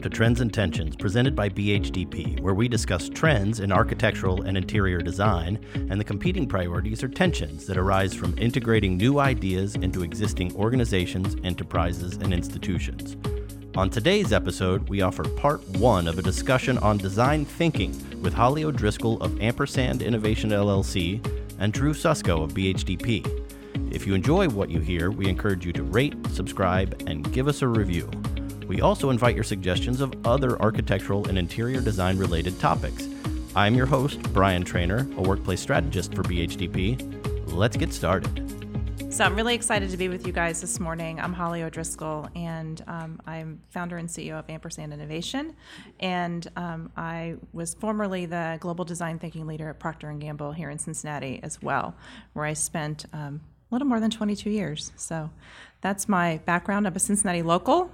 To Trends and Tensions, presented by BHDP, where we discuss trends in architectural and interior design and the competing priorities or tensions that arise from integrating new ideas into existing organizations, enterprises, and institutions. On today's episode, we offer part one of a discussion on design thinking with Holly O'Driscoll of Ampersand Innovation LLC and Drew Susko of BHDP. If you enjoy what you hear, we encourage you to rate, subscribe, and give us a review. We also invite your suggestions of other architectural and interior design related topics. I'm your host, Brian Trainer, a workplace strategist for BHDP. Let's get started. So I'm really excited to be with you guys this morning. I'm Holly O'Driscoll, and um, I'm founder and CEO of Ampersand Innovation. And um, I was formerly the global design thinking leader at Procter & Gamble here in Cincinnati as well, where I spent um, a little more than 22 years. So that's my background. I'm a Cincinnati local,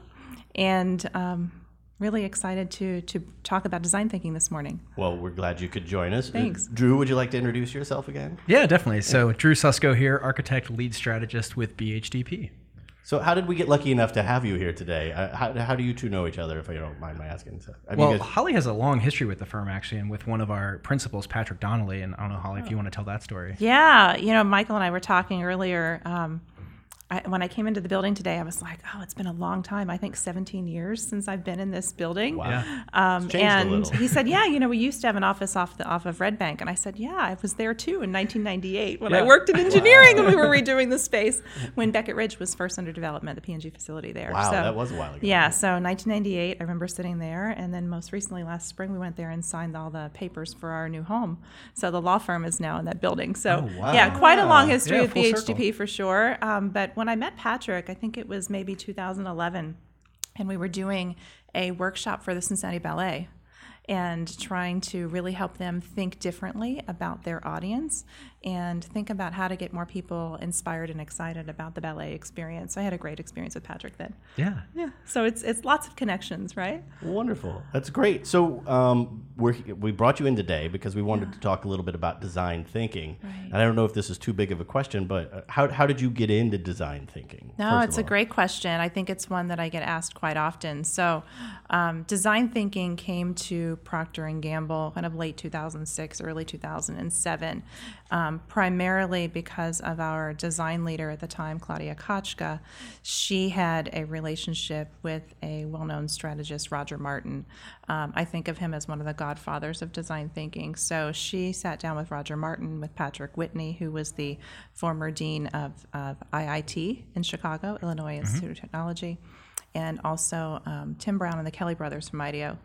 and um, really excited to to talk about design thinking this morning. Well, we're glad you could join us. Uh, Thanks. Drew, would you like to introduce yourself again? Yeah, definitely. So Drew Susko here, architect, lead strategist with BHDP. So, how did we get lucky enough to have you here today? Uh, how, how do you two know each other, if you don't mind my asking? So, I mean, Well, guys- Holly has a long history with the firm actually, and with one of our principals, Patrick Donnelly. And I don't know, Holly, if you want to tell that story. Yeah, you know, Michael and I were talking earlier. Um, I, when I came into the building today, I was like, "Oh, it's been a long time. I think 17 years since I've been in this building." Wow. Yeah. Um, It's changed a and he said, "Yeah, you know, we used to have an office off the off of Red Bank." And I said, "Yeah, I was there too in 1998 when I worked in engineering and we were redoing the space when Beckett Ridge was first under development, the P&G facility there." Wow, so, that was a while ago. Yeah, so 1998, I remember sitting there, and then most recently last spring, we went there and signed all the papers for our new home. So the law firm is now in that building. So Oh, wow. yeah, quite a long history Yeah, with full BHDP circle. for sure. Um, but when I met Patrick, I think it was maybe 2011, and we were doing a workshop for the Cincinnati Ballet and trying to really help them think differently about their audience and think about how to get more people inspired and excited about the ballet experience. So I had a great experience with Patrick then. Yeah. Yeah. So it's it's lots of connections, right? Wonderful. That's great. So um, we're, we brought you in today because we wanted to talk a little bit about design thinking. Right. And I don't know if this is too big of a question, but uh, how, how did you get into design thinking? No, it's a great question. I think it's one that I get asked quite often. So, um, design thinking came to Procter and Gamble kind of late 2006, early 2007, um, primarily because of our design leader at the time, Claudia Kotchka. She had a relationship with a well-known strategist, Roger Martin. Um, I think of him as one of the godfathers of design thinking. So she sat down with Roger Martin, with Patrick Whitney, who was the former dean of, of IIT in Chicago, Illinois Institute of Technology, and also um, Tim Brown and the Kelley brothers from IDEO.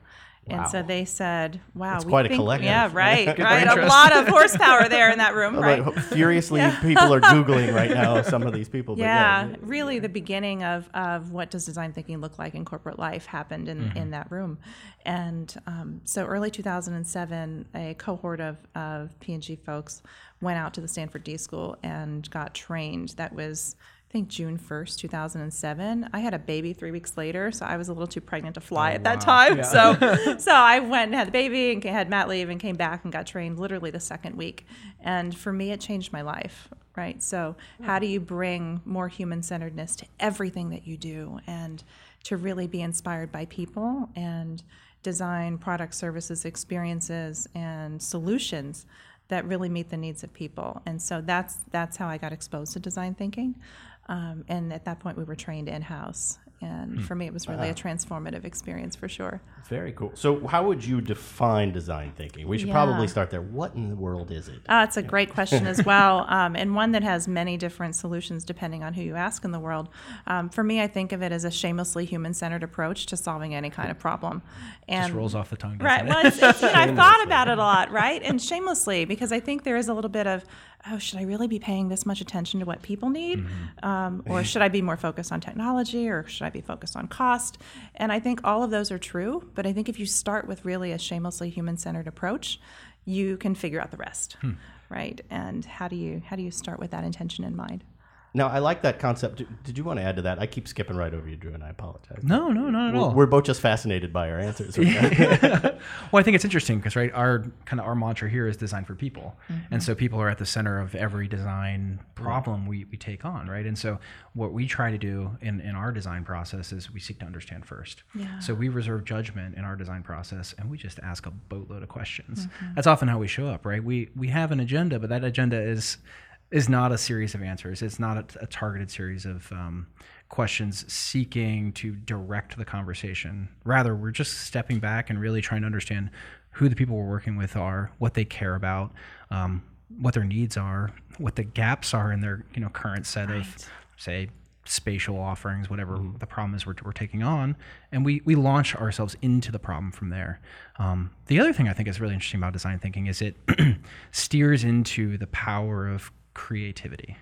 And so they said, "Wow, we quite a think, collective. Yeah, right, right. A lot of horsepower there in that room, right? like, furiously, people are Googling right now some of these people. But yeah, yeah, really the beginning of, of what does design thinking look like in corporate life happened in, in that room and um, so early 2007 a cohort of, of p&g folks went out to the stanford d school and got trained that was I think June 1st, 2007. I had a baby three weeks later, so I was a little too pregnant to fly oh, at that wow. time. Yeah. So, so I went and had the baby and had mat leave and came back and got trained literally the second week. And for me, it changed my life, right? So, how do you bring more human centeredness to everything that you do and to really be inspired by people and design product, services, experiences, and solutions that really meet the needs of people? And so that's that's how I got exposed to design thinking. Um, and at that point, we were trained in house. And for me, it was really a transformative experience for sure. very cool. So, how would you define design thinking? We should Yeah. probably start there. What in the world is it? Uh, it's a great question as well, um, and one that has many different solutions depending on who you ask in the world. Um, for me, I think of it as a shamelessly human-centered approach to solving any kind of problem. And Just rolls off the tongue. Right. it? Well, it's, it's, you know, I've thought about it a lot, right? And shamelessly, because I think there is a little bit of, oh, should I really be paying this much attention to what people need? Um, or should I be more focused on technology? Or should I be focused on cost? And I think all of those are true. But I think if you start with really a shamelessly human centered approach, you can figure out the rest. Right. And how do you how do you start with that intention in mind? Now, I like that concept. Did- Did you want to add to that? I keep skipping right over you, Drew, and I apologize. No, no, not at We're, all. we're both just fascinated by our answers. well, I think it's interesting because right, our kind of our mantra here is design for people, mm-hmm. and so people are at the center of every design problem we, we take on, right? And so what we try to do in, in our design process is we seek to understand first. Yeah. So we reserve judgment in our design process, and we just ask a boatload of questions. Mm-hmm. That's often how we show up, right? We we have an agenda, but that agenda is is not a series of answers. It's not a, a targeted series of um, questions seeking to direct the conversation. Rather, we're just stepping back and really trying to understand who the people we're working with are, what they care about, um, what their needs are, what the gaps are in their you know current set of say spatial offerings, whatever the problem is we're, we're taking on, and we we launch ourselves into the problem from there. Um, the other thing I think is really interesting about design thinking is it steers into the power of creativity.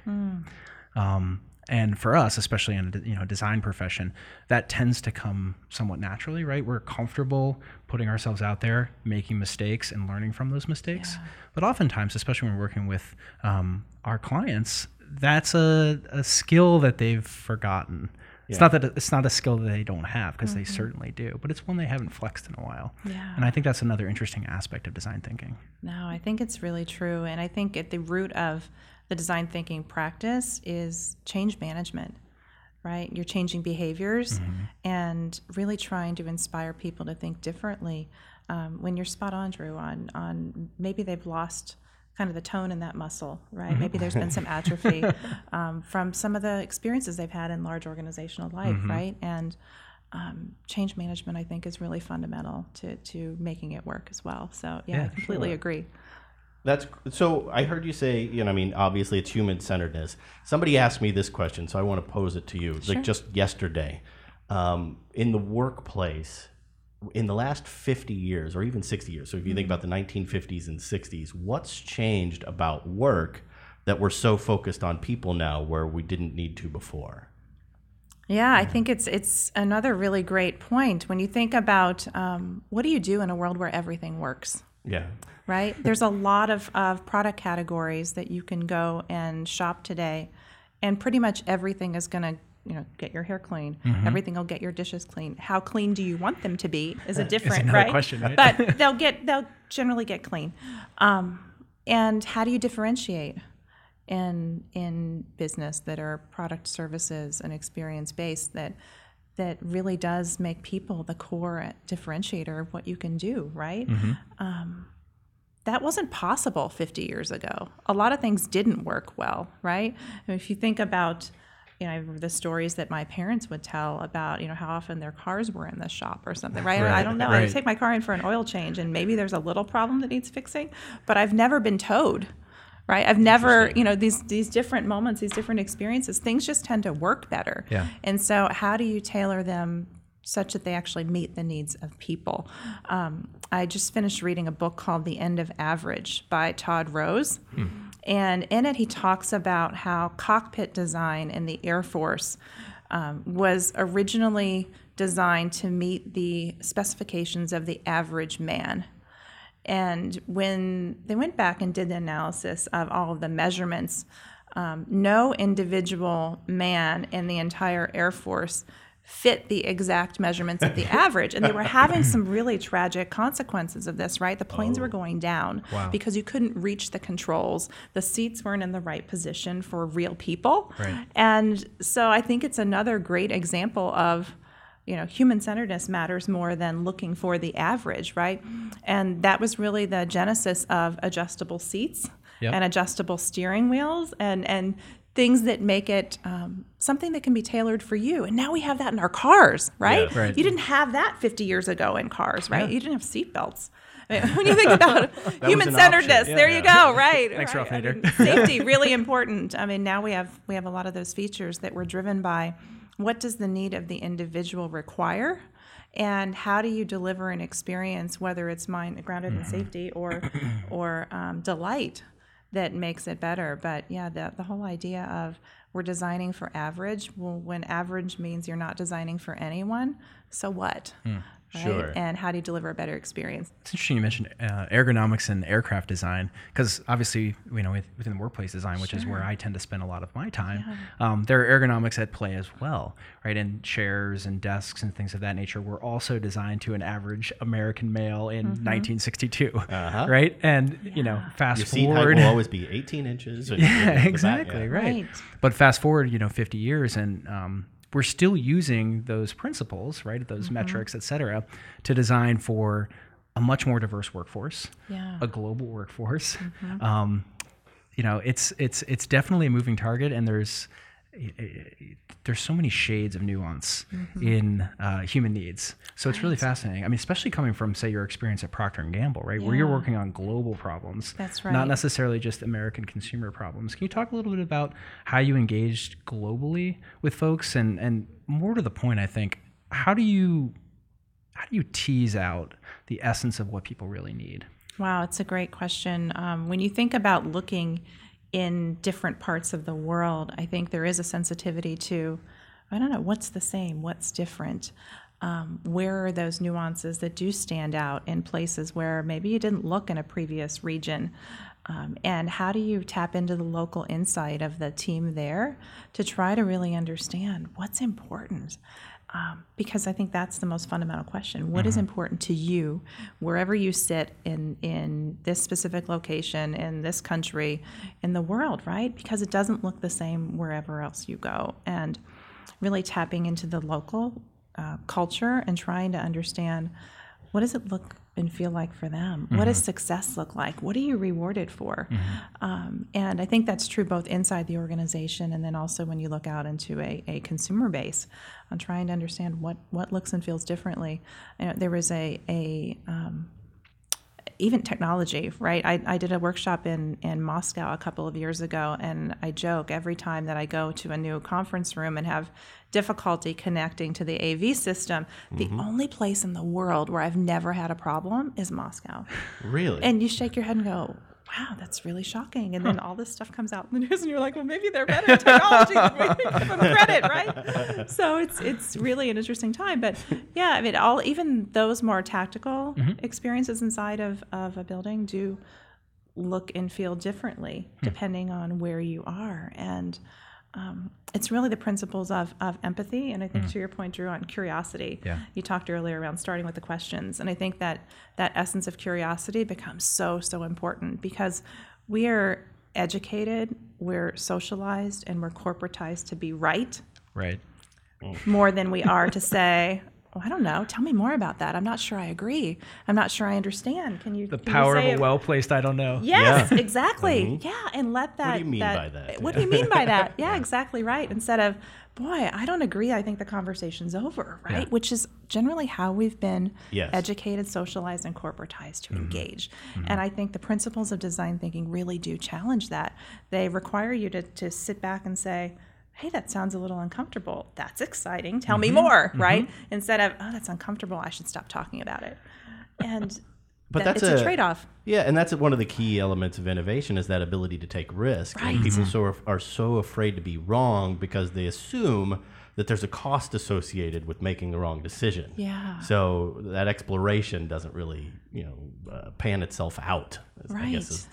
Um, and for us, especially in a you know design profession, that tends to come somewhat naturally, right? We're comfortable putting ourselves out there, making mistakes, and learning from those mistakes. But oftentimes, especially when we're working with um, our clients, that's a, a skill that they've forgotten. It's not that it's not a skill that they don't have because they certainly do, but it's one they haven't flexed in a while. Yeah. And I think that's another interesting aspect of design thinking. No, I think it's really true. And I think at the root of the design thinking practice is change management, right? You're changing behaviors and really trying to inspire people to think differently. Um, when you're spot on, Drew, on, on maybe they've lost kind of the tone in that muscle, right? Maybe there's been some atrophy um, from some of the experiences they've had in large organizational life, right? And um, change management, I think, is really fundamental to, to making it work as well. So, yeah, I Yeah, completely agree. That's so. I heard you say, you know, I mean, obviously it's human centeredness. Somebody asked me this question, so I want to pose it to you. Sure. Like just yesterday, um, in the workplace, in the last 50 years or even 60 years. So if you think about the 1950s and 60s, what's changed about work that we're so focused on people now where we didn't need to before? Yeah, I think it's it's another really great point when you think about um, what do you do in a world where everything works, Yeah. right? There's a lot of, of product categories that you can go and shop today, and pretty much everything is going to you know get your hair clean. Everything will get your dishes clean. How clean do you want them to be is a different right? question, right? But they'll get they'll generally get clean. Um, and how do you differentiate? in in business that are product services and experience based that that really does make people the core differentiator of what you can do right? Um, that wasn't possible 50 years ago. A lot of things didn't work well right? I mean, if you think about you know the stories that my parents would tell about you know how often their cars were in the shop or something right, i don't know. I take my car in for an oil change and maybe there's a little problem that needs fixing but i've never been towed right? I've never you know these these different moments these different experiences things just tend to work better. Yeah. and so how do you tailor them such that they actually meet the needs of people? Um, i just finished reading a book called the end of average by todd rose. And in it he talks about how cockpit design in the air force um, was originally designed to meet the specifications of the average man and when they went back and did the analysis of all of the measurements, um, no individual man in the entire Air Force fit the exact measurements of the average. And they were having some really tragic consequences of this, right? The planes were going down Wow. because you couldn't reach the controls. The seats weren't in the right position for real people. Right. And so I think it's another great example of you know, human centeredness matters more than looking for the average, right? And that was really the genesis of adjustable seats Yep. and adjustable steering wheels and, and things that make it um, something that can be tailored for you. And now we have that in our cars, right? Yeah. Right. You didn't have that 50 years ago in cars, right? Yeah. You didn't have seatbelts. I mean, when you think about human centeredness, option, there yeah. you go, right? Thanks, right. Ralph I mean, safety really important. I mean, now we have we have a lot of those features that were driven by what does the need of the individual require, and how do you deliver an experience, whether it's mind grounded in safety or or um, delight, that makes it better. But yeah, the the whole idea of we're designing for average. Well, when average means you're not designing for anyone, so what? Right? Sure. And how do you deliver a better experience? It's interesting you mentioned uh, ergonomics and aircraft design because obviously, you know, with, within the workplace design, which is where I tend to spend a lot of my time, um, there are ergonomics at play as well, right? And chairs and desks and things of that nature were also designed to an average American male in 1962, Uh-huh. right? And you know, fast Your seat height forward, will always be 18 inches. you get yeah, into the back, exactly, yeah. right. Right. But fast forward, you know, 50 years, and um, we're still using those principles, right? Those Mm-hmm. metrics, et cetera, to design for a much more diverse workforce, Yeah. a global workforce. Um, you know, it's it's it's definitely a moving target, and there's there's so many shades of nuance in uh, human needs. So it's really fascinating. I mean, especially coming from, say, your experience at Procter and Gamble, right, where you're working on global problems, That's right, not necessarily just American consumer problems. Can you talk a little bit about how you engaged globally with folks, and and more to the point, I think, how do you how do you tease out the essence of what people really need? Wow, it's a great question. Um, when you think about looking in different parts of the world, I think there is a sensitivity to, I don't know, what's the same, what's different. Um, where are those nuances that do stand out in places where maybe you didn't look in a previous region? Um, and how do you tap into the local insight of the team there to try to really understand what's important? Um, because I think that's the most fundamental question. What is important to you, wherever you sit in in this specific location, in this country, in the world, right? Because it doesn't look the same wherever else you go, and really tapping into the local uh, culture and trying to understand what does it look and feel like for them? What does success look like? What are you rewarded for? Um, and I think that's true both inside the organization and then also when you look out into a, a consumer base on trying to understand what, what looks and feels differently. You know, there was a, a um, even technology, right? I, I did a workshop in, in Moscow a couple of years ago, and I joke every time that I go to a new conference room and have difficulty connecting to the AV system, the mm-hmm. only place in the world where I've never had a problem is Moscow. Really? And you shake your head and go, wow, that's really shocking. And then all this stuff comes out in the news, and you're like, well, maybe they're better at technology than we give them credit, right? So it's it's really an interesting time. But yeah, I mean, all even those more tactical mm-hmm. experiences inside of, of a building do look and feel differently hmm. depending on where you are. And um, it's really the principles of, of empathy. And I think to your point, Drew, on curiosity, Yeah. you talked earlier around starting with the questions. And I think that that essence of curiosity becomes so, so important because we are educated, we're socialized, and we're corporatized to be right Right. more than we are to say, oh, I don't know. Tell me more about that. I'm not sure I agree. I'm not sure I understand. Can you? The can you power of a well placed I don't know. Yes, exactly. Yeah, and let that. What do you mean that- by that? What Yeah. do you mean by that? Yeah, exactly right. Instead of, boy, I don't agree. I think the conversation's over, right? Yeah. Which is generally how we've been Yes. educated, socialized, and corporatized Mm-hmm. to engage. And I think the principles of design thinking really do challenge that. They require you to to sit back and say. Hey, that sounds a little uncomfortable. That's exciting. Tell Mm-hmm. me more, right? Instead of, oh, that's uncomfortable. I should stop talking about it. And But that- that's it's a, a- trade-off. Yeah, and that's one of the key elements of innovation is that ability to take risk. And Right. people so are so afraid to be wrong because they assume that there's a cost associated with making the wrong decision. Yeah. So that exploration doesn't really, you know, uh, pan itself out. is- I guess is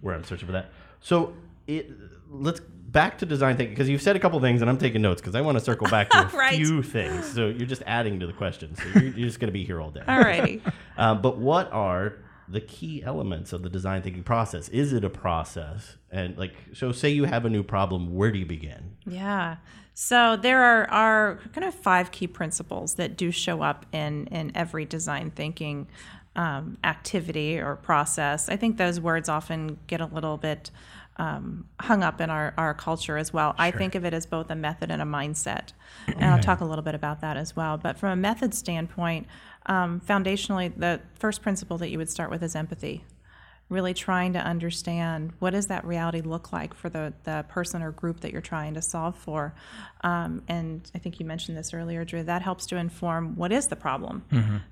where I'm searching for that. So it let's back to design thinking because you've said a couple things and I'm taking notes because I want to circle back to a Right. few things. So you're just adding to the question. So you're, you're just going to be here all day. All righty. Um, but what are the key elements of the design thinking process? Is it a process? And like, so say you have a new problem, where do you begin? Yeah. So there are, are kind of five key principles that do show up in, in every design thinking um, activity or process. I think those words often get a little bit um, hung up in our, our culture as well. I think of it as both a method and a mindset. And I'll talk a little bit about that as well. But from a method standpoint, um, foundationally, the first principle that you would start with is empathy really trying to understand what does that reality look like for the, the person or group that you're trying to solve for um, and i think you mentioned this earlier drew that helps to inform what is the problem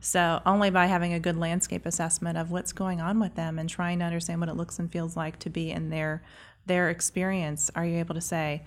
so only by having a good landscape assessment of what's going on with them and trying to understand what it looks and feels like to be in their their experience are you able to say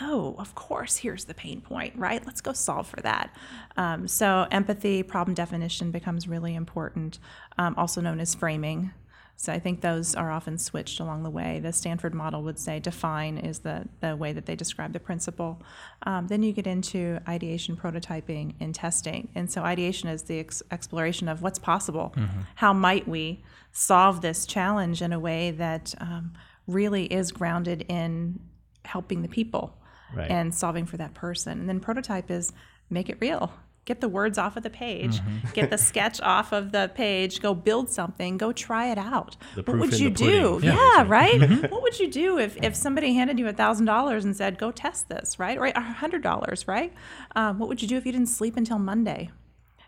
oh, of course, here's the pain point, right? Let's go solve for that. Um, so, empathy, problem definition becomes really important, um, also known as framing. So, I think those are often switched along the way. The Stanford model would say define is the, the way that they describe the principle. Um, then you get into ideation, prototyping, and testing. And so, ideation is the ex- exploration of what's possible. How might we solve this challenge in a way that um, really is grounded in helping the people Right. and solving for that person. And then prototype is make it real. Get the words off of the page, Mm-hmm. get the sketch off of the page, go build something, go try it out. The what would you do? Yeah, Yeah. right? what would you do if, if somebody handed you a thousand dollars and said, go test this, right? Or a hundred dollars, right? Um, what would you do if you didn't sleep until Monday?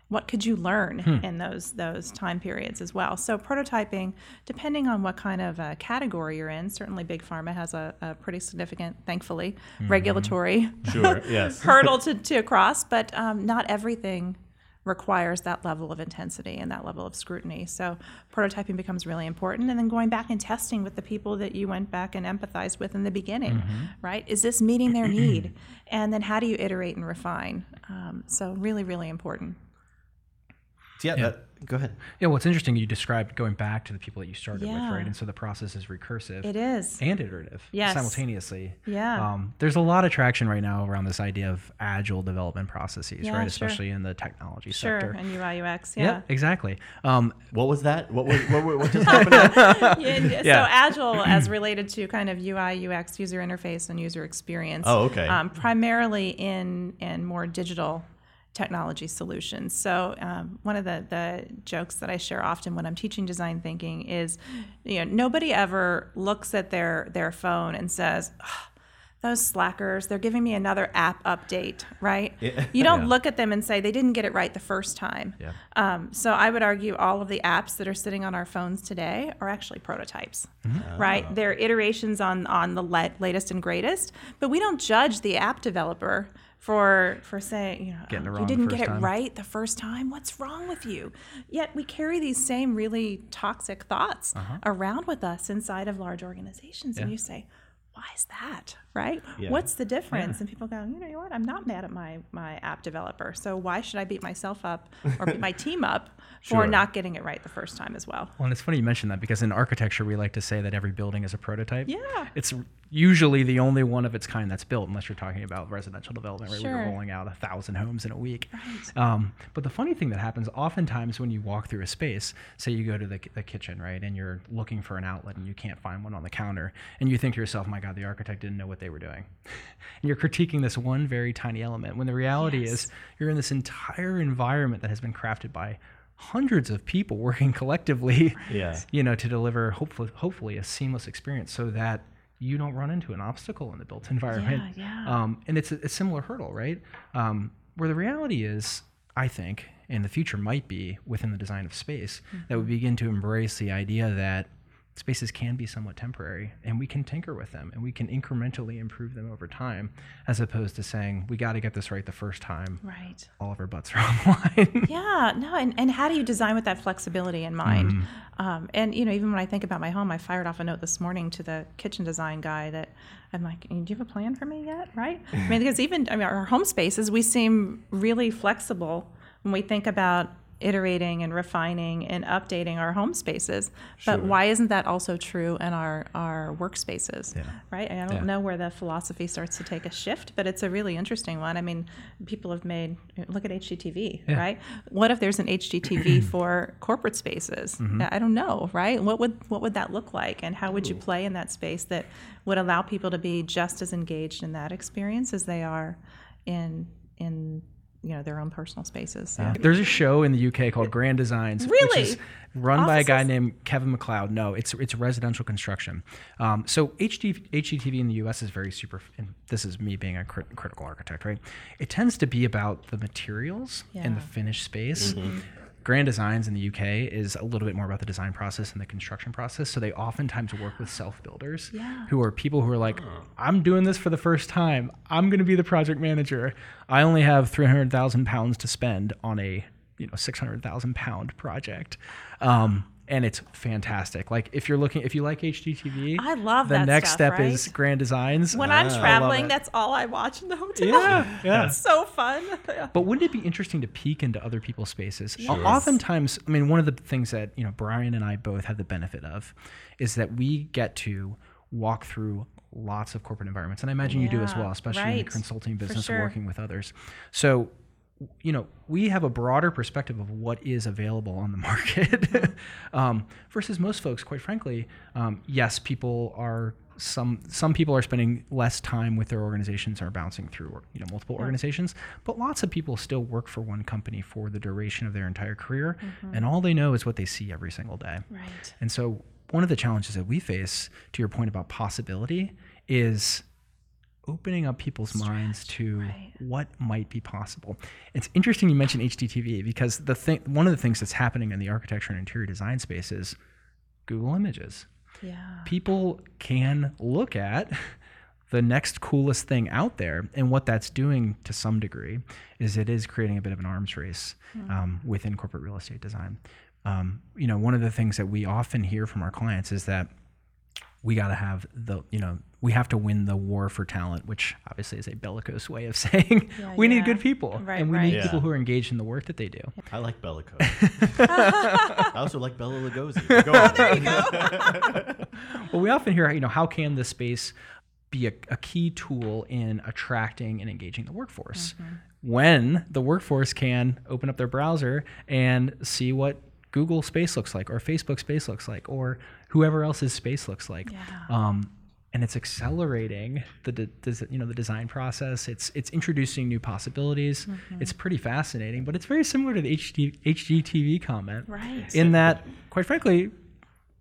What could you learn in those those time periods as well? So prototyping, depending on what kind of uh, category you're in, certainly big pharma has a, a pretty significant, thankfully, regulatory Sure. Yes. hurdle to, to cross, but um, not everything requires that level of intensity and that level of scrutiny. So prototyping becomes really important. And then going back and testing with the people that you went back and empathized with in the beginning, right? Is this meeting their need? And then how do you iterate and refine? Um, so really, really important. Yeah. That, go ahead. Yeah, well, it's interesting you described going back to the people that you started with, right? And so the process is recursive It is. and iterative Yes. simultaneously. Yeah. Um, there's a lot of traction right now around this idea of agile development processes, Yeah, right? sure. Especially in the technology Sure. sector. And UI UX, Yeah, yeah. exactly. Um, What was that? What was what, what just happened? Yeah, Yeah. So agile as related to kind of UI, UX, user interface, and user experience. Oh, okay. Um, primarily in in more digital technology solutions. So um, one of the the jokes that I share often when I'm teaching design thinking is, you know, nobody ever looks at their their phone and says. "Ugh, those slackers, they're giving me another app update, right? Yeah. You don't Yeah. look at them and say they didn't get it right the first time. Yeah. Um, so I would argue all of the apps that are sitting on our phones today are actually prototypes, Mm-hmm. right? They're iterations on on the la- latest and greatest, but we don't judge the app developer for for saying you know Getting it "Oh, wrong you didn't get it time." right the first time. What's wrong with you? Yet we carry these same really toxic thoughts around with us inside of large organizations, and Uh-huh. You say. Why is that? Right? Yeah. What's the difference? And people go, you know you what? I'm not mad at my my app developer. So why should I beat myself up or beat my team up for Sure. not getting it right the first time as well? well, and it's funny you mentioned that because in architecture we like to say that every building is a prototype. Yeah. It's usually the only one of its kind that's built, unless you're talking about residential development, right? Where Sure. you're rolling out a thousand homes in a week. Um, but the funny thing that happens oftentimes when you walk through a space, say you go to the, the kitchen, right, and you're looking for an outlet and you can't find one on the counter, and you think to yourself, my God, the architect didn't know what they were doing. and you're critiquing this one very tiny element when the reality Yes. is you're in this entire environment that has been crafted by hundreds of people working collectively Yeah. you know to deliver hopefully hopefully a seamless experience so that you don't run into an obstacle in the built environment yeah. Um, and it's a, a similar hurdle right um, where the reality is i think and the future might be within the design of space that we begin to embrace the idea that spaces can be somewhat temporary and we can tinker with them and we can incrementally improve them over time as opposed to saying we got to get this right the first time Right. all of our butts are on the line Yeah, no, and, and how do you design with that flexibility in mind? Mm-hmm. Um, and you know, even when I think about my home, I fired off a note this morning to the kitchen design guy that I'm like, "Do you have a plan for me yet?" Right? I mean, because even I mean, our home spaces, we seem really flexible when we think about iterating and refining and updating our home spaces. But Sure. why isn't that also true in our our workspaces? Yeah. Right? I don't Yeah. know where the philosophy starts to take a shift, but it's a really interesting one. I mean, people have made look at HGTV, Yeah. right? What if there's an HGTV for corporate spaces? Mm-hmm. I don't know, right? What would what would that look like, and how would you play in that space that would allow people to be just as engaged in that experience as they are in in you know their own personal spaces? So. There's a show in the UK called Grand Designs, Really? which is run by a guy named Kevin McCloud. No, it's it's residential construction. Um, so HD, HGTV in the US is very super. And this is me being a crit- critical architect, right? It tends to be about the materials and the Yeah. finished space. Grand Designs in the UK is a little bit more about the design process and the construction process. So they oftentimes work with self builders Yeah. who are people who are like, I'm doing this for the first time. I'm going to be the project manager. I only have 300,000 pounds to spend on a, you know, 600,000 pound project. Um, and it's fantastic. Like if you're looking, if you like HGTV, I love the next stuff, step is? Grand Designs. When Ah, I'm traveling, that's all I watch in the hotel. yeah, yeah. It's so fun. Yeah. But wouldn't it be interesting to peek into other people's spaces? O- Oftentimes, I mean, one of the things that you know Brian and I both have the benefit of is that we get to walk through lots of corporate environments, and I imagine you do as well, especially in the consulting business, sure. working with others. So, you know, we have a broader perspective of what is available on the market um, versus most folks. Quite frankly, um, yes, people are some some people are spending less time with their organizations are bouncing through you know multiple organizations but lots of people still work for one company for the duration of their entire career and all they know is what they see every single day Right. and so one of the challenges that we face to your point about possibility is opening up people's minds to right. what might be possible. It's interesting you mentioned HGTV because the thing one of the things that's happening in the architecture and interior design space is Google Images. Yeah. People can look at the next coolest thing out there, and what that's doing to some degree is it is creating a bit of an arms race um, within corporate real estate design. Um, you know, one of the things that we often hear from our clients is that we got to have the you know we have to win the war for talent which obviously is a bellicose way of saying Yeah, we need good people Right, and we right. need Yeah. people who are engaged in the work that they do I like bellicose. I also like Bela Lugosi. Go on. There you go. well we often hear you know how can this space be a, a key tool in attracting and engaging the workforce mm-hmm. when the workforce can open up their browser and see what google space looks like or facebook space looks like or whoever else's space looks like Yeah. um, and it's accelerating the de- des- you know the design process. It's it's introducing new possibilities. It's pretty fascinating, but it's very similar to the HD, HGTV comment, Right. In that, quite frankly,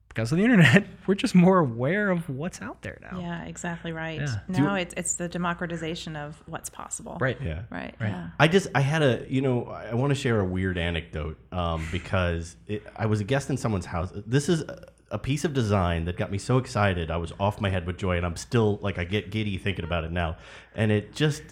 because of the internet, we're just more aware of what's out there now. Yeah, exactly right. Yeah. Now it's it's the democratization of what's possible. Right. Yeah. Right. Right. Yeah. I just I had a you know I want to share a weird anecdote um, because it, I was a guest in someone's house. This is a, piece of design that got me so excited I was off my head with joy, and I'm still like I get giddy thinking about it now. And it just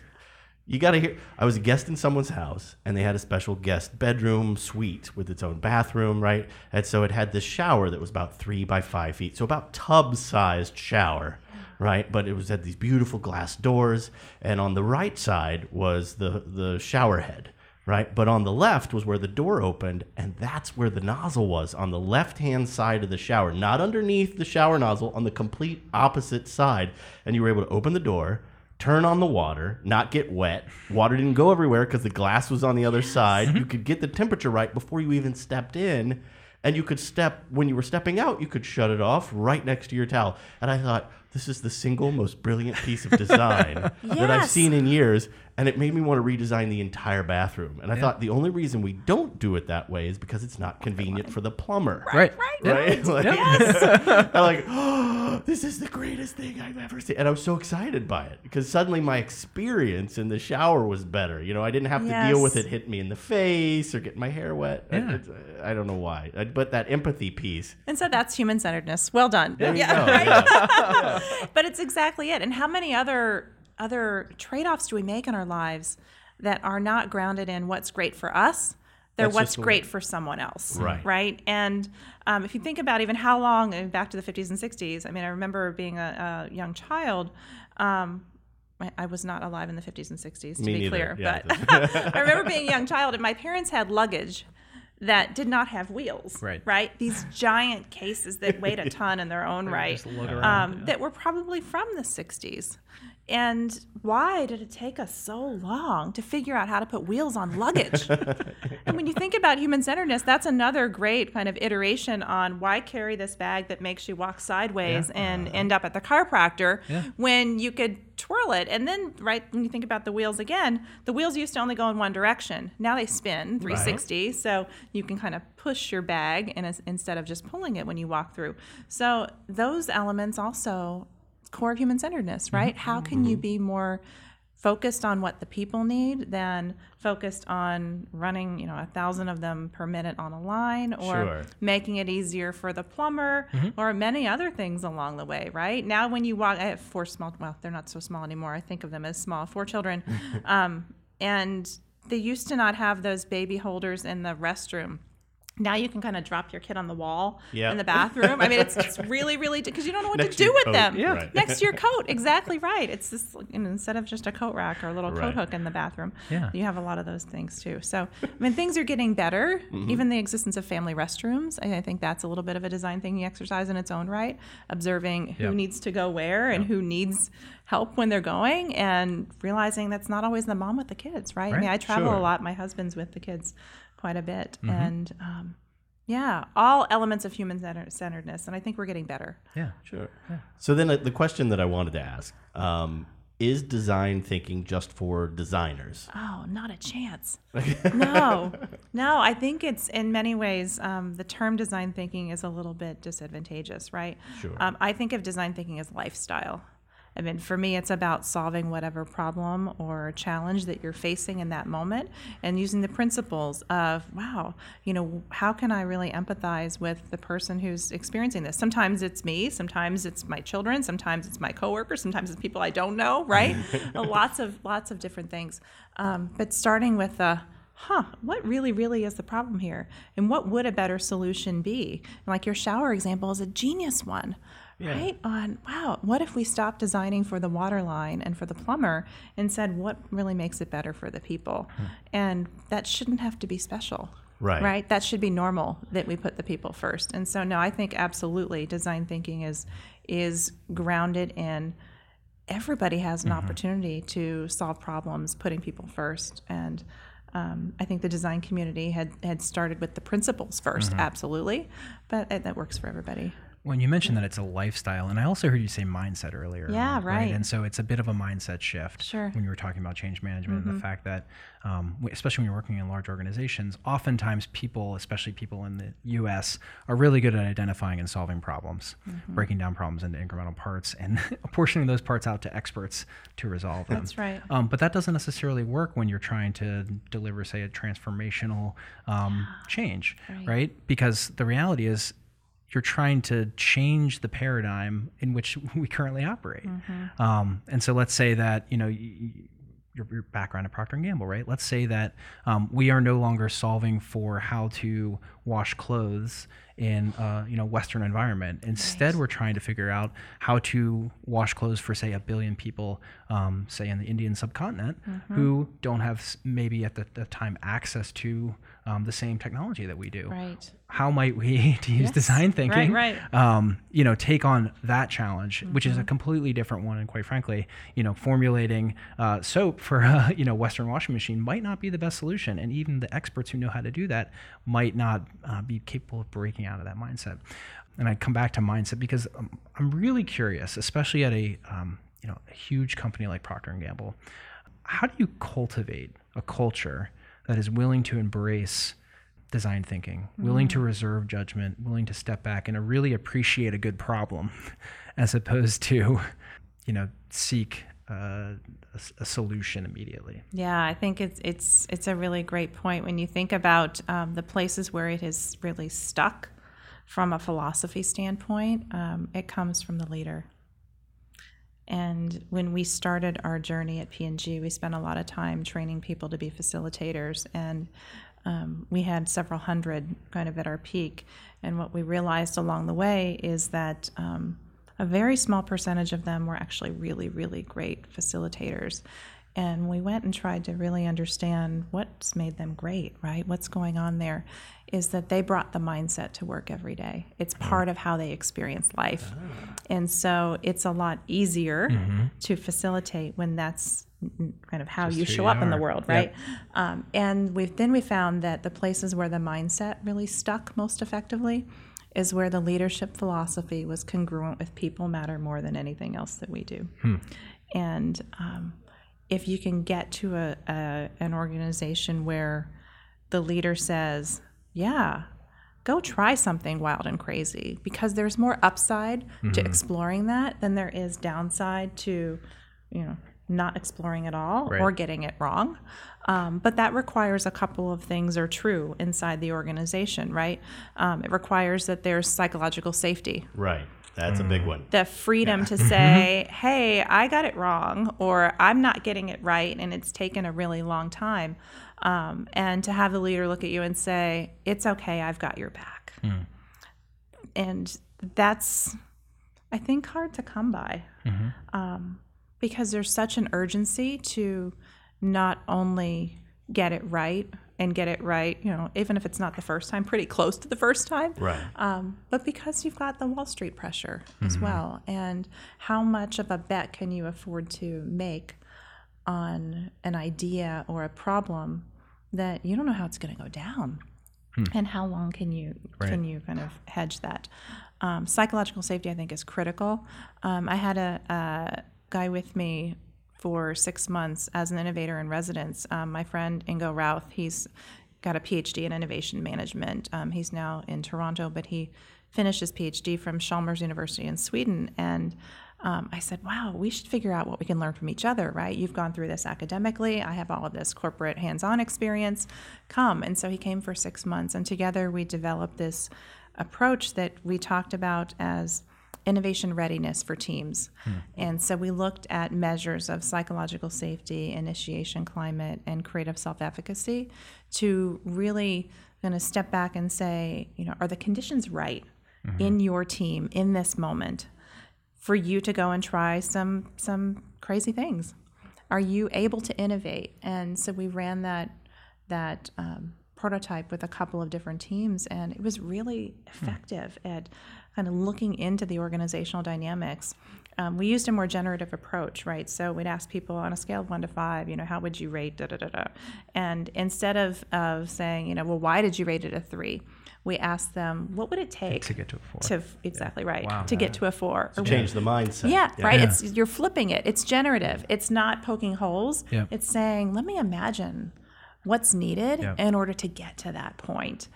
you got to hear. I was a guest in someone's house, and they had a special guest bedroom suite with its own bathroom, right? And so it had this shower that was about three by five feet, so about tub-sized shower, right? But it was had these beautiful glass doors, and on the right side was the the shower head, right? But on the left was where the door opened, and that's where the nozzle was on the left-hand side of the shower, not underneath the shower nozzle, on the complete opposite side. And you were able to open the door turn on the water, not get wet. Water didn't go everywhere because the glass was on the other side. You could get the temperature right before you even stepped in. And you could step, when you were stepping out, you could shut it off right next to your towel. And I thought, this is the single most brilliant piece of design that I've seen in years. And it made me want to redesign the entire bathroom. And I thought the only reason we don't do it that way is because it's not convenient for the plumber. Right. Right. Right? Like, I'm like, oh, this is the greatest thing I've ever seen. And I was so excited by it because suddenly my experience in the shower was better. You know, I didn't have to deal with it hitting me in the face or getting my hair wet. I- Yeah. it's- I, don't know why. I- But that empathy piece. And so that's human centeredness. Well done. There you yeah. go. Yeah. but it's exactly it. And how many other other trade-offs do we make in our lives that are not grounded in what's great for us? They're That's what's great way- for someone else. Right. Right. And um, if you think about even how long, and back to the 50s and 60s, I mean, I remember being a, a young child. Um, I- was not alive in the 50s and 60s, to Me be neither. clear. Yeah. But I remember being a young child, and my parents had luggage that did not have wheels. Right. Right. These giant cases that weighed a ton in their own right around, um, that were probably from the 60s. And why did it take us so long to figure out how to put wheels on luggage? and when you think about human centeredness, that's another great kind of iteration on why carry this bag that makes you walk sideways and uh-huh. end up at the chiropractor Yeah. when you could twirl it. And then, right, when you think about the wheels again, the wheels used to only go in one direction. Now they spin 360, so you can kind of push your bag in a, instead of just pulling it when you walk through. So those elements also core human centeredness, mm-hmm. right? How can you mm-hmm. be more focused on what the people need than focused on running, you know, a thousand of them per minute on a line or Sure. making it easier for the plumber mm-hmm. or many other things along the way, right? Now, when you walk, I have four small, well, they're not so small anymore. I think of them as small, four children. um, and they used to not have those baby holders in the restroom. Now you can kind of drop your kid on the wall Yeah. in the bathroom. I mean, it's, it's really, really because you don't know what Next to to do with coat, them. Yeah. right. Next to your coat, exactly right. It's this instead of just a coat rack or a little Right. coat hook in the bathroom. Yeah. you have a lot of those things too. So, I mean, things are getting better. Mm-hmm. Even the existence of family restrooms, I I think that's a little bit of a design thinking exercise in its own right. Observing who Yeah. needs to go where and who needs help when they're going, and realizing that's not always the mom with the kids, right? I mean, I travel Sure. a lot. My husband's with the kids quite a bit, Mm-hmm. and um, yeah, all elements of human centeredness, and I think we're getting better. Yeah. Sure. So then uh, the question that I wanted to ask um, is design thinking just for designers? Oh, not a chance. no, no. I think it's in many ways um, the term design thinking is a little bit disadvantageous, right? Sure. Um, I think of design thinking as lifestyle. I mean, for me, it's about solving whatever problem or challenge that you're facing in that moment and using the principles of, wow, you know, how can I really empathize with the person who's experiencing this? Sometimes it's me, sometimes it's my children, sometimes it's my coworkers, sometimes it's people I don't know, right? lots of lots of different things. Um, but starting with a huh, what really, really is the problem here? And what would a better solution be? And like your shower example is a genius one, right? On, wow, what if we stopped designing for the water line and for the plumber and said, what really makes it better for the people? Hmm. And that shouldn't have to be special. Right. Right. That should be normal that we put the people first. And so, no, I think absolutely design thinking is is grounded in everybody has an mm-hmm. opportunity to solve problems putting people first and um, I think the design community had, had started with the principles 1st mm-hmm. absolutely, but it, that works for everybody. When you mentioned that it's a lifestyle, and I also heard you say mindset earlier. Yeah, on, right. And so it's a bit of a mindset shift. Sure. When you were talking about change management and the fact that, um, especially when you're working in large organizations, oftentimes people, especially people in the U.S., are really good at identifying and solving problems, breaking down problems into incremental parts, and apportioning those parts out to experts to resolve them. That's right. Um, but that doesn't necessarily work when you're trying to deliver, say, a transformational um, change, Right. right? Because the reality is, you're trying to change the paradigm in which we currently operate. Um, and so, let's say that you know. your, your background at Procter and Gamble, right? Let's say that um, we are no longer solving for how to wash clothes in a you know Western environment. Instead, we're trying to figure out how to wash clothes for say a billion people, um, say in the Indian subcontinent, who don't have maybe at the, the time access to um, the same technology that we do Right. how might we to use Yes. design thinking Right, um, you know take on that challenge which Mm-hmm. is a completely different one and quite frankly you know formulating uh, soap for a you know western washing machine might not be the best solution and even the experts who know how to do that might not uh, be capable of breaking out of that mindset and i come back to mindset because um, i'm really curious especially at a um, you know a huge company like procter and gamble how do you cultivate a culture that is willing to embrace design thinking, willing to reserve judgment, willing to step back and really appreciate a good problem, as opposed to, you know, seek uh, a, a solution immediately. Yeah, I think it's it's it's a really great point when you think about um, the places where it is really stuck from a philosophy standpoint. Um, it comes from the leader. And when we started our journey at P&G, we spent a lot of time training people to be facilitators, and um, we had several hundred kind of at our peak. And what we realized along the way is that um, a very small percentage of them were actually really, really great facilitators. And we went and tried to really understand what's made them great, right? What's going on there is that they brought the mindset to work every day. It's part of how they experience life. And so it's a lot easier to facilitate when that's kind of how Just you show you up in the are. world, Yep. right? Um, and we've then we found that the places where the mindset really stuck most effectively is where the leadership philosophy was congruent with people matter more than anything else that we do. And um, if you can get to a, a an organization where the leader says, "Yeah, go try something wild and crazy," because there's more upside to exploring that than there is downside to, you know, not exploring at all Right. or getting it wrong. Um, but that requires a couple of things are true inside the organization, right? Um, it requires that there's psychological safety, Right. That's a big one. the freedom to say, hey, I got it wrong, or I'm not getting it right, and it's taken a really long time. Um, and to have the leader look at you and say, it's okay, I've got your back. And that's, I think, hard to come by um, because there's such an urgency to not only get it right and get it right, you know, even if it's not the first time, pretty close to the first time Right. um, but because you've got the Wall Street pressure as well, and how much of a bet can you afford to make on an idea or a problem that you don't know how it's going to go down, and how long can you can you kind of hedge that? Um, psychological safety, I think, is critical. Um, I had a, a guy with me for six months as an innovator in residence. Um, my friend Ingo Rauth, he's got a PhD in innovation management. Um, he's now in Toronto, but he finished his PhD from Chalmers University in Sweden. And um, I said, wow, we should figure out what we can learn from each other, right? You've gone through this academically. I have all of this corporate hands on experience. Come. And so he came for six months, and together we developed this approach that we talked about as innovation readiness for teams. Hmm. And so we looked at measures of psychological safety, initiation climate, and creative self efficacy to really kind of step back and say, you know, are the conditions right mm-hmm. in your team in this moment for you to go and try some some crazy things? Are you able to innovate? And so we ran that that um, prototype with a couple of different teams, and it was really hmm. effective at kind of looking into the organizational dynamics. Um, we used a more generative approach, right? So we'd ask people on a scale of one to five, you know, how would you rate da da da da? And instead of of saying, you know, well, why did you rate it a three? We asked them, what would it take to get to a four. to exactly right Wow. to get to a four? Or Change the mindset. yeah, right. Yeah. It's you're flipping it. It's generative. It's not poking holes. Yeah. It's saying, let me imagine what's needed Yeah. in order to get to that point.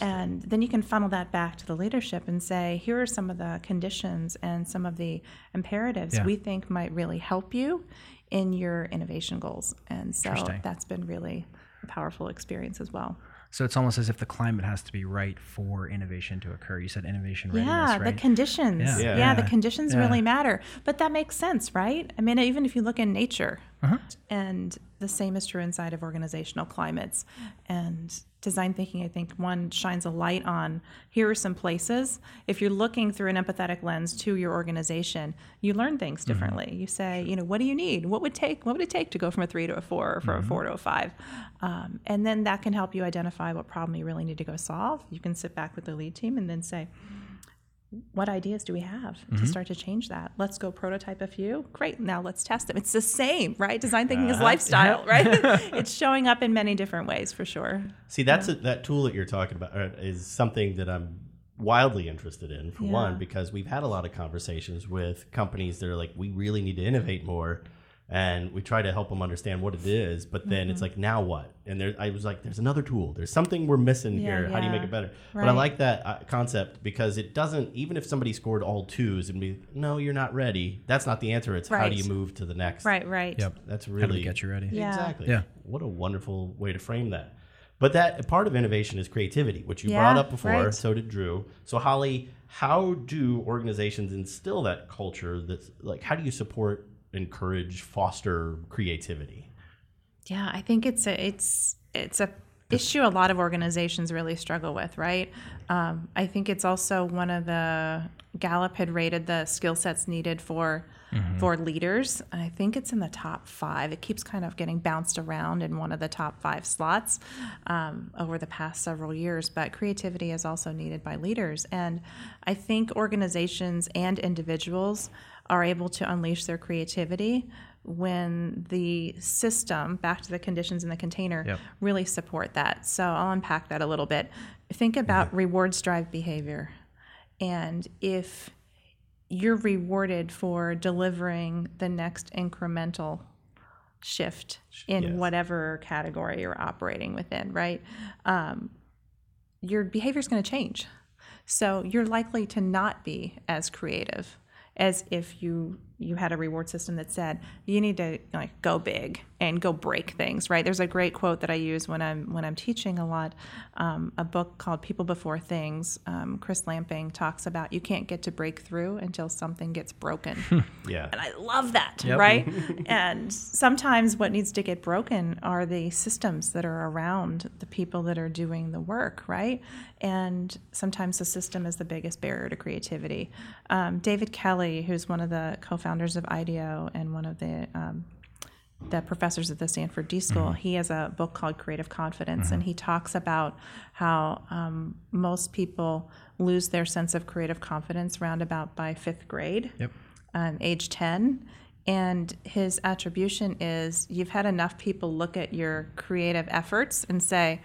And then you can funnel that back to the leadership and say, here are some of the conditions and some of the imperatives Yeah. we think might really help you in your innovation goals. And so that's been really a powerful experience as well. So it's almost as if the climate has to be right for innovation to occur. You said innovation readiness, Yeah, right? the conditions. Yeah. Yeah, Yeah. the conditions Yeah. really matter. But that makes sense, right? I mean, even if you look in nature, Uh-huh. and the same is true inside of organizational climates. And design thinking, I think, one shines a light on here are some places. If you're looking through an empathetic lens to your organization, you learn things Mm-hmm. differently. You say, you know, what do you need? What would take? What would it take to go from a three to a four, or from Mm-hmm. a four to a five? Um, and then that can help you identify what problem you really need to go solve. You can sit back with the lead team and then say, what ideas do we have Mm-hmm. to start to change that? Let's go prototype a few. Great. Now let's test them. It's the same, right? Design thinking Uh-huh. is lifestyle, right? it's showing up in many different ways for sure. See, that's a, that tool that you're talking about uh, is something that I'm wildly interested in. For Yeah. one, because we've had a lot of conversations with companies that are like, we really need to innovate more, and we try to help them understand what it is. But then Mm-hmm. it's like, now what? And there, I was like, there's another tool. There's something we're missing Yeah, here. How do you make it better? But I like that uh, concept because it doesn't. Even if somebody scored all twos and be, no, you're not ready. That's not the answer. It's how do you move to the next. Right, right. Yep. That's How do really we get you ready? Yeah. Exactly. Yeah. What a wonderful way to frame that. But that part of innovation is creativity, which you Yeah, brought up before. right. So did Drew. So Holly, how do organizations instill that culture? That's like, how do you support, encourage, foster creativity? Yeah, I think it's a it's it's a issue a lot of organizations really struggle with, right? Um, I think it's also one of the Gallup had rated the skill sets needed for for leaders. And I think it's in the top five. It keeps kind of getting bounced around in one of the top five slots um, over the past several years. But creativity is also needed by leaders, and I think organizations and individuals are able to unleash their creativity when the system, back to the conditions in the container, Yep. really support that. So I'll unpack that a little bit. Think about rewards drive behavior. And if you're rewarded for delivering the next incremental shift in Yes. whatever category you're operating within, right? Um, your behavior is going to change. So you're likely to not be as creative as if you you had a reward system that said you need to like go big and go break things right? There's a great quote that i use when i'm when i'm teaching a lot um, a book called people before things. Um, chris lamping talks about you can't get to breakthrough until something gets broken. Yeah. and i love that right? And sometimes what needs to get broken are the systems that are around the people that are doing the work right? And sometimes the system is the biggest barrier to creativity. Um, david kelley who's one of the co-founders of ideo and one of the um, the professors at the Stanford D School, he has a book called Creative Confidence, and he talks about how um, most people lose their sense of creative confidence round about by fifth grade, Yep. um, age 10. And his attribution is you've had enough people look at your creative efforts and say,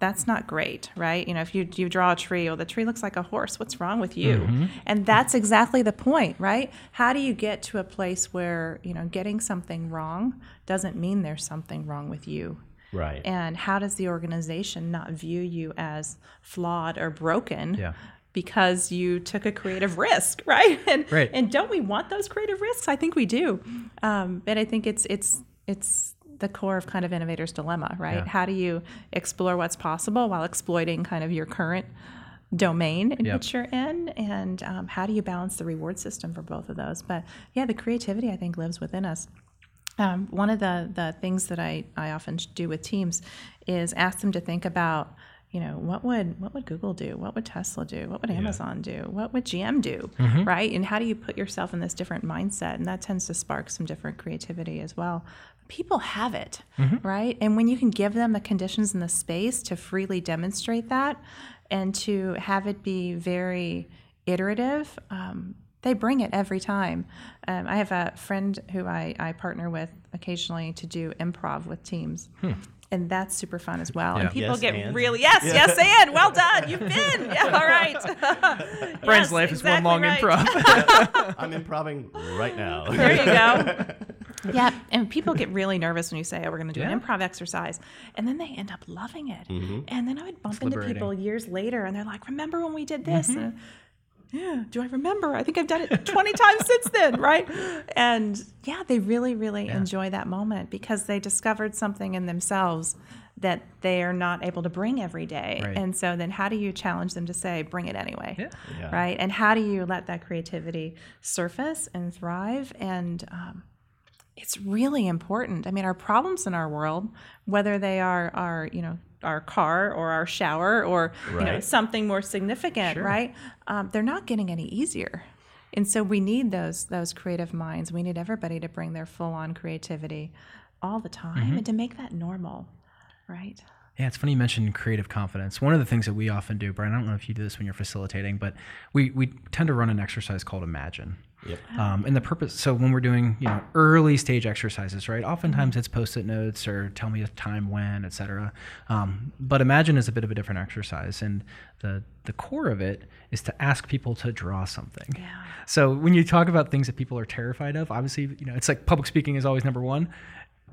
that's not great, right? You know, if you you draw a tree, or the tree looks like a horse, what's wrong with you? And that's exactly the point, right? How do you get to a place where you know getting something wrong doesn't mean there's something wrong with you? Right. And how does the organization not view you as flawed or broken? Yeah. Because you took a creative risk, right? And Right. and don't we want those creative risks? I think we do. Um, but I think it's it's it's the core of kind of innovator's dilemma, right? Yeah. How do you explore what's possible while exploiting kind of your current domain in Yep. which you're in, and um, how do you balance the reward system for both of those? But yeah, the creativity I think lives within us. Um, one of the the things that I, I often do with teams is ask them to think about, you know, what would what would Google do? What would Tesla do? What would Amazon do? What would GM do? Right? And how do you put yourself in this different mindset? And that tends to spark some different creativity as well. People have it, right? And when you can give them the conditions and the space to freely demonstrate that, and to have it be very iterative, um, they bring it every time. Um, I have a friend who I, I partner with occasionally to do improv with teams. And that's super fun as well. And people Yes, get and. really, yes, yes, and well done. You've been. Yeah, all right. Brian's Yes, life is one long right. improv. I'm improving right now. There you go. Yeah, and people get really nervous when you say, "Oh, we're going to do Yeah. an improv exercise," and then they end up loving it. Mm-hmm. And then I would bump It's into liberating. people years later, and they're like, "Remember when we did this?" Mm-hmm. And, yeah, do I remember? I think I've done it 20 times since then, right? And yeah, they really, really enjoy that moment because they discovered something in themselves that they are not able to bring every day. Right. And so then how do you challenge them to say, bring it anyway? Yeah. Yeah. Right. And how do you let that creativity surface and thrive? And um, it's really important. I mean, our problems in our world, whether they are our, you know, our car or our shower or you know something more significant, right? Um, they're not getting any easier. And so we need those those creative minds. We need everybody to bring their full on creativity all the time and to make that normal, right? Yeah, it's funny you mentioned creative confidence. One of the things that we often do, Brian, I don't know if you do this when you're facilitating, but we, we tend to run an exercise called Imagine. Yep. Um, and the purpose, so when we're doing, you know, early stage exercises, right? Oftentimes it's post-it notes or tell me a time when, et cetera. Um, but Imagine is a bit of a different exercise. And the, the core of it is to ask people to draw something. Yeah. So when you talk about things that people are terrified of, obviously, you know, it's like public speaking is always number one.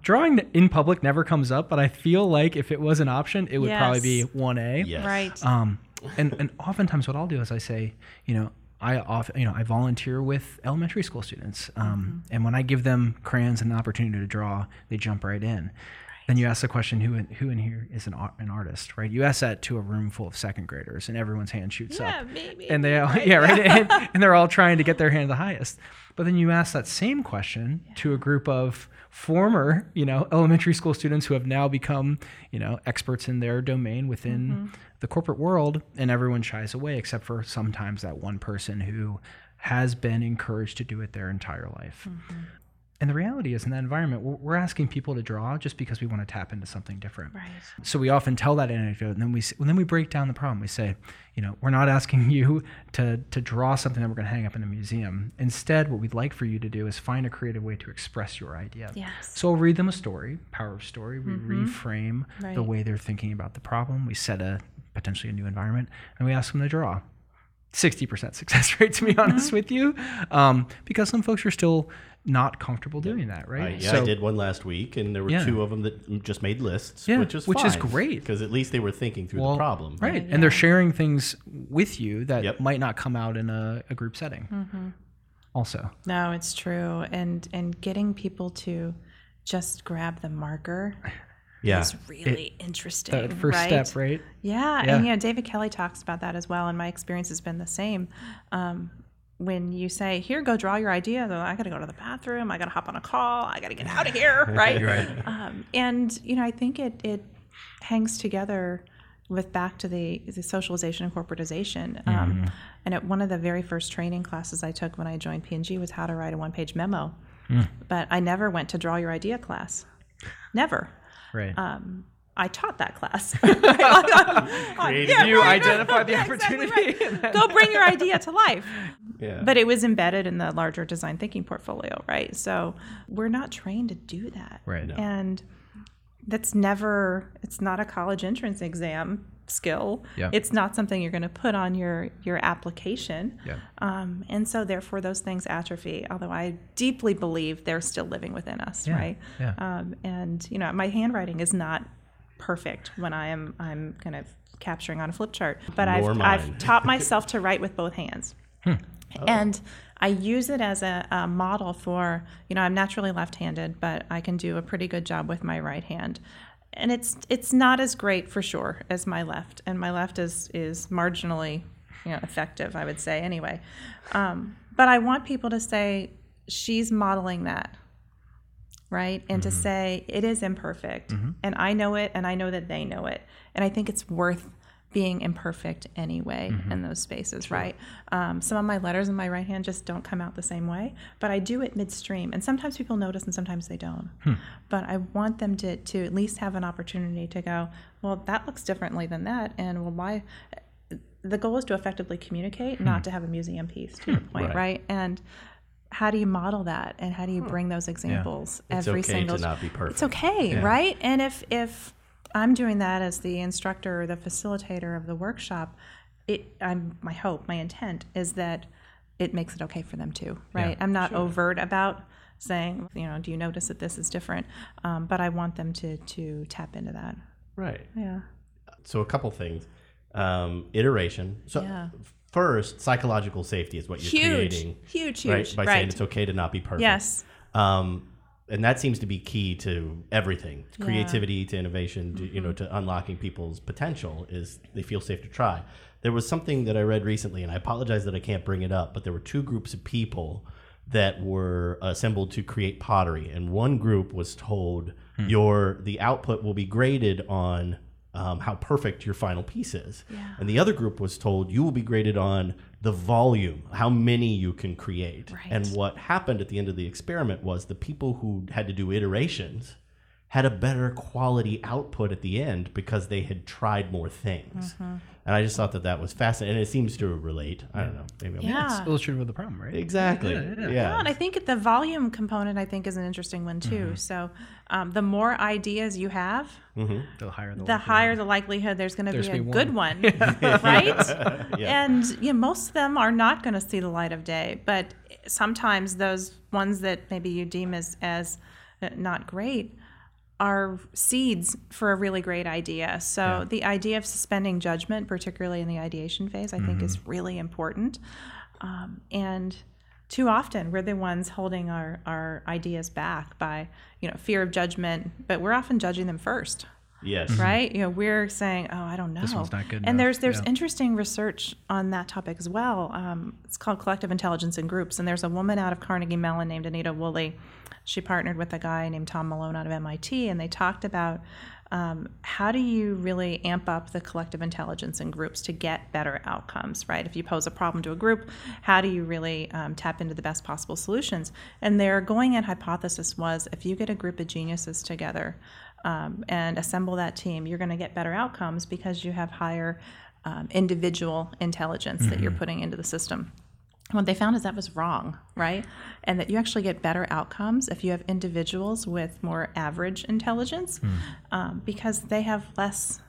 Drawing in public never comes up, but I feel like if it was an option, it would probably be 1A. Yes. Right. Um, and, and oftentimes what I'll do is I say, you know, I often, you know, I volunteer with elementary school students. Um, and when I give them crayons and an opportunity to draw, they jump right in. Then you ask the question, who in, who in here is an, an artist, right? You ask that to a room full of second graders and everyone's hand shoots Yeah, up. me, and they, all, right? yeah, right. and, and they're all trying to get their hand the highest. But then you ask that same question to a group of former, you know, elementary school students who have now become, you know, experts in their domain within Mm-hmm. the corporate world, and everyone shies away except for sometimes that one person who has been encouraged to do it their entire life. Mm-hmm. And the reality is, in that environment, we're, asking people to draw just because we want to tap into something different. Right. So we often tell that anecdote, and then we and then we break down the problem. We say, you know, we're not asking you to to draw something that we're going to hang up in a museum. Instead, what we'd like for you to do is find a creative way to express your idea. Yes. So we'll read them a story, power of story. We reframe the way they're thinking about the problem. We set a potentially a new environment, and we ask them to draw. 60% success rate, to be honest with you, um, because some folks are still not comfortable doing that, I, right? yeah, I did one last week, and there were Yeah. two of them that just made lists, Yeah, which is which is great. because at least they were thinking through Well, the problem. Right. Yeah. And they're sharing things with you that Yep. might not come out in a, a group setting. also. No, it's true. And and getting people to just grab the marker Yeah. is really interesting. That first right? step, right? Yeah, Yeah. and you know, David Kelley talks about that as well, and my experience has been the same. Um, when you say, "Here, go draw your idea," though, I got to go to the bathroom, I got to hop on a call, I got to get out of here, right? Right. Um, and you know, I think it it hangs together with back to the, the socialization and corporatization. Um, And at one of the very first training classes I took when I joined P&G was how to write a one-page memo. But I never went to draw your idea class. Never. Right. Um, I taught that class. Yeah, you right, identify the Yeah, exactly opportunity. right. Go bring your idea to life. Yeah. But it was embedded in the larger design thinking portfolio, right? So we're not trained to do that. Right. No. And that's never, it's not a college entrance exam skill. Yeah. It's not something you're going to put on your, your application. Yeah. Um, and so therefore those things atrophy, although I deeply believe they're still living within us, right? yeah. Um, and you know, my handwriting is not perfect when I am I'm kind of capturing on a flip chart, but Nor I've, mine. I've taught myself to write with both hands. And I use it as a, a model for, you know, I'm naturally left-handed, but I can do a pretty good job with my right hand. And it's it's not as great for sure as my left, and my left is is marginally, you know, effective, I would say anyway. Um, but I want people to say she's modeling that right? And to mm-hmm. say it is imperfect, mm-hmm. and I know it, and I know that they know it, and I think it's worth being imperfect anyway mm-hmm. in those spaces, right? Um, some of my letters in my right hand just don't come out the same way, but I do it midstream, and sometimes people notice, and sometimes they don't. Hmm. But I want them to to at least have an opportunity to go, well, that looks differently than that, and well, why? Uh, the goal is to effectively communicate, hmm. not to have a museum piece. To your hmm. point, Right. right? And how do you model that? And how do you bring those examples It's every okay single to not be perfect. it's okay right? And if if i'm doing that as the instructor or the facilitator of the workshop it i'm my hope my intent is that it makes it okay for them too right? I'm not overt about saying you know do you notice that this is different? Um, but i want them to to tap into that. Right. yeah. So a couple things. Um, iteration. So Yeah. First, psychological safety is what you're huge creating. huge right? By right saying it's okay to not be perfect. yes Um, and that seems to be key to everything to creativity to innovation to, you know Mm-hmm. to unlocking people's potential is they feel safe to try there was something that i read recently and i apologize that i can't bring it up but there were two groups of people that were assembled to create pottery and one group was told Hmm. your the output will be graded on um, how perfect your final piece is. And the other group was told you will be graded on the volume how many you can create. Right. and what happened at the end of the experiment was the people who had to do iterations had a better quality output at the end because they had tried more things. Mm-hmm. And I just thought that that was fascinating. And it seems to relate. I don't know. Maybe I'm yeah It's illustrative of the problem, right? Exactly. Yeah. Yeah, yeah. and I think the volume component I think is an interesting one too. Mm-hmm. So um, the more ideas you have, The higher the, the likelihood. higher the likelihood there's going to be a gonna good one, right? Yeah. And you know, most of them are not going to see the light of day, but sometimes those ones that maybe you deem as as uh, not great are seeds for a really great idea. So the idea of suspending judgment, particularly in the ideation phase, I think is really important. Um, and too often we're the ones holding our, our ideas back by you know fear of judgment, but we're often judging them first Yes. right? You know, we're saying, "Oh, I don't know." This one's not good And enough. there's there's Yeah. interesting research on that topic as well. Um, it's called collective intelligence in groups, and there's a woman out of Carnegie Mellon named Anita Woolley. She partnered with a guy named Tom Malone out of MIT, and they talked about um, how do you really amp up the collective intelligence in groups to get better outcomes, right? If you pose a problem to a group, how do you really um, tap into the best possible solutions? And their going in hypothesis was if you get a group of geniuses together um, and assemble that team, you're going to get better outcomes because you have higher um, individual intelligence that you're putting into the system. What they found is that was wrong, right? And that you actually get better outcomes if you have individuals with more average intelligence um, because they have less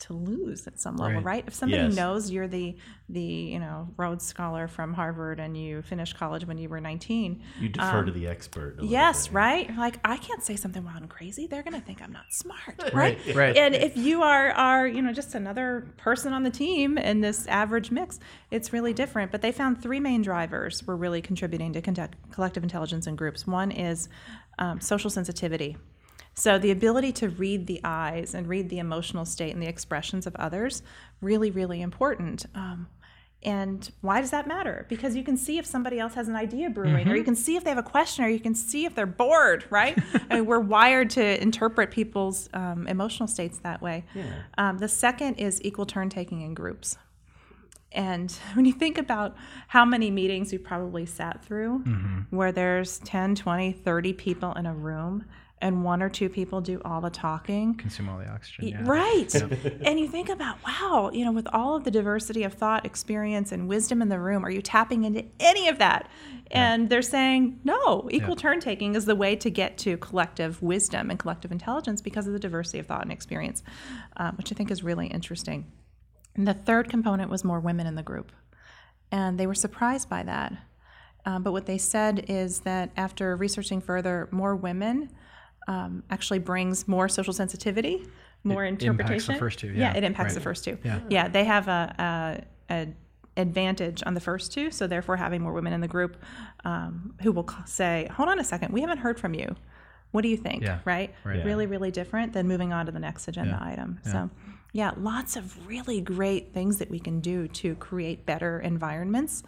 to lose at some level, Right. right? If somebody Yes. knows you're the the you know Rhodes Scholar from Harvard and you finished college when you were 19, You defer to the expert. a little Um, yes, bit. right? Like I can't say something wild and crazy. They're going to think I'm not smart, right? Right, right. And if you are are, you know, just another person on the team in this average mix, it's really different. But they found three main drivers were really contributing to contact, collective intelligence in groups. One is um, social sensitivity. So the ability to read the eyes and read the emotional state and the expressions of others, really, really important. Um, and why does that matter? Because you can see if somebody else has an idea brewing, or you can see if they have a question, or you can see if they're bored, right? I mean, we're wired to interpret people's um, emotional states that way. Um, the second is equal turn taking in groups. And when you think about how many meetings you've probably sat through where there's 10, 20, 30 people in a room and one or two people do all the talking, Consume all the oxygen. Yeah. Right. and you think about, wow, you know, with all of the diversity of thought, experience, and wisdom in the room, are you tapping into any of that? And they're saying, no, equal turn taking is the way to get to collective wisdom and collective intelligence because of the diversity of thought and experience, um, which I think is really interesting. And the third component was more women in the group. And they were surprised by that. Um, but what they said is that after researching further, more women um, actually brings more social sensitivity, more It impacts the first two, yeah, it impacts right. the first two. Yeah. yeah, they have a, a, a advantage on the first two, so therefore having more women in the group um, who will say, "Hold on a second, we haven't heard from you. What do you think?" Yeah, Right? right. Really, really different than moving on to the next agenda Yeah, item. So, yeah, lots of really great things that we can do to create better environments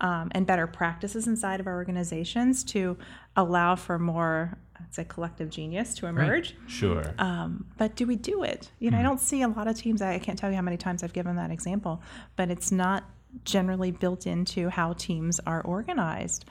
um, and better practices inside of our organizations to allow for more, I'd say, collective genius to emerge. Sure. Um, but do we do it? You know, Hmm. I don't see a lot of teams. I can't tell you how many times I've given that example, but it's not generally built into how teams are organized.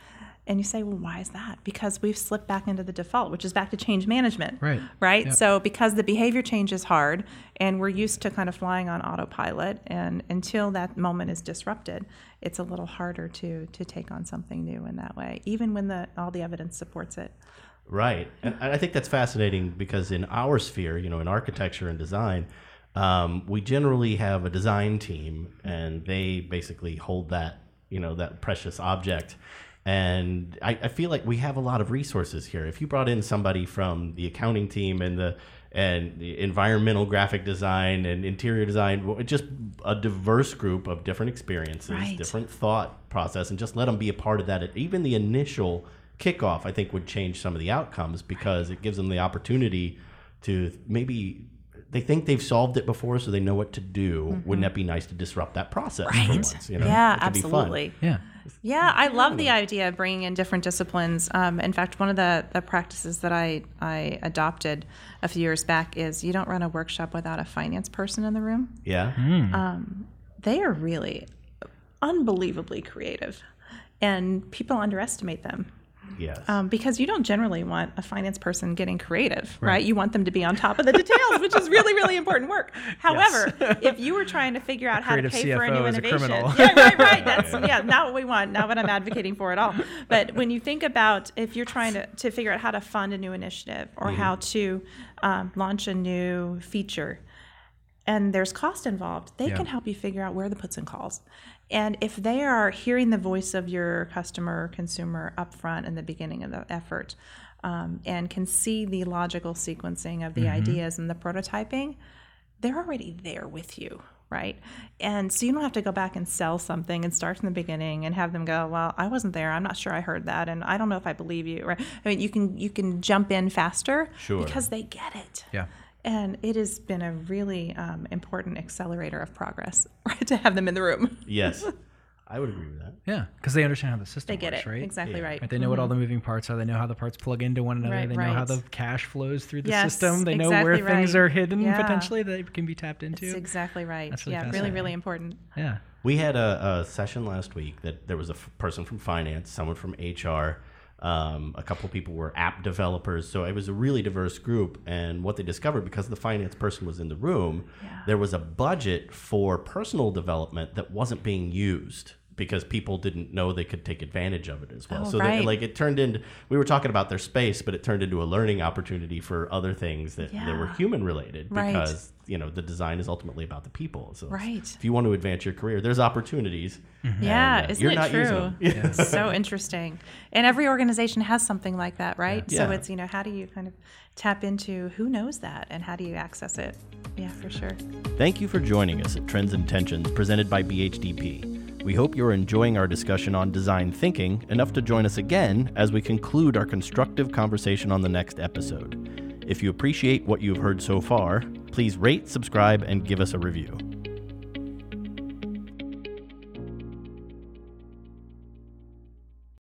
And you say, well, why is that? Because we've slipped back into the default, which is back to change management. Right. Right. Yep. So because the behavior change is hard, and we're used to kind of flying on autopilot, and until that moment is disrupted, it's a little harder to to take on something new in that way, even when the all the evidence supports it. Right. And and I think that's fascinating because in our sphere, you know, in architecture and design, um, we generally have a design team and they basically hold that, you know, that precious object. And I, I feel like we have a lot of resources here. If you brought in somebody from the accounting team and the and the environmental graphic design and interior design, just a diverse group of different experiences, Right. different thought process, and just let them be a part of that. Even the initial kickoff, I think, would change some of the outcomes because it gives them the opportunity to maybe they think they've solved it before, so they know what to do. Wouldn't that be nice to disrupt that process for once? You know? yeah, It could be fun. absolutely. Yeah. Yeah, I love the idea of bringing in different disciplines. Um, in fact, one of the, the practices that I, I adopted a few years back is you don't run a workshop without a finance person in the room. Yeah. Um, They are really unbelievably creative, and people underestimate them. Yes. Um, because you don't generally want a finance person getting creative, right? You want them to be on top of the details, which is really, really important work. However, if you were trying to figure out how to pay for a new is a innovation, yeah, right, right. That's yeah, not what we want, not what I'm advocating for at all. But when you think about if you're trying to, to figure out how to fund a new initiative or how to um, launch a new feature, and there's cost involved, they Yeah. can help you figure out where the puts and calls. And if they are hearing the voice of your customer or consumer up front in the beginning of the effort um, and can see the logical sequencing of the Mm-hmm. ideas and the prototyping, they're already there with you. Right. And so you don't have to go back and sell something and start from the beginning and have them go, well, I wasn't there. I'm not sure I heard that. And I don't know if I believe you. Right. I mean, you can, you can jump in faster Sure. because they get it. Yeah. And it has been a really um, important accelerator of progress right, to have them in the room. yes. I would agree with that. Yeah. Because they understand how the system They get works, it. right? Exactly right. Right, they know what all the moving parts are. They know how the parts plug into one another. Right, they know how the cash flows through the Yes, system. They know where exactly things are hidden Yeah. potentially that can be tapped into. That's exactly right. That's really yeah, really, really important. yeah. We had a, a session last week that there was a f- person from finance, someone from HR, um, a couple people were app developers. So it was a really diverse group. And what they discovered, because the finance person was in the room, Yeah. there was a budget for personal development that wasn't being used because people didn't know they could take advantage of it as well. Oh, so right. that, like it turned into we were talking about their space, but it turned into a learning opportunity for other things that, that were human related Right. Because you know the design is ultimately about the people. So Right. if you want to advance your career, there's opportunities. Yeah, and, uh, isn't you're it not true? using them. so interesting. And every organization has something like that, right? Yeah. So Yeah. it's, you know, how do you kind of tap into who knows that and how do you access it? Yeah, for sure. Thank you for joining us at Trends and Tensions presented by BHDP. We hope you're enjoying our discussion on design thinking enough to join us again as we conclude our constructive conversation on the next episode. If you appreciate what you've heard so far, please rate, subscribe, and give us a review.